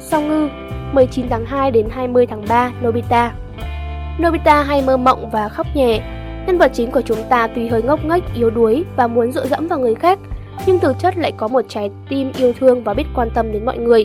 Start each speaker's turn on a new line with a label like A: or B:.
A: Song Ngư 19 tháng 2 đến 20 tháng 3 Nobita Nobita hay mơ mộng và khóc nhẹ Nhân vật chính của chúng ta tuy hơi ngốc nghếch, yếu đuối và muốn dựa dẫm vào người khác nhưng thực chất lại có một trái tim yêu thương và biết quan tâm đến mọi người.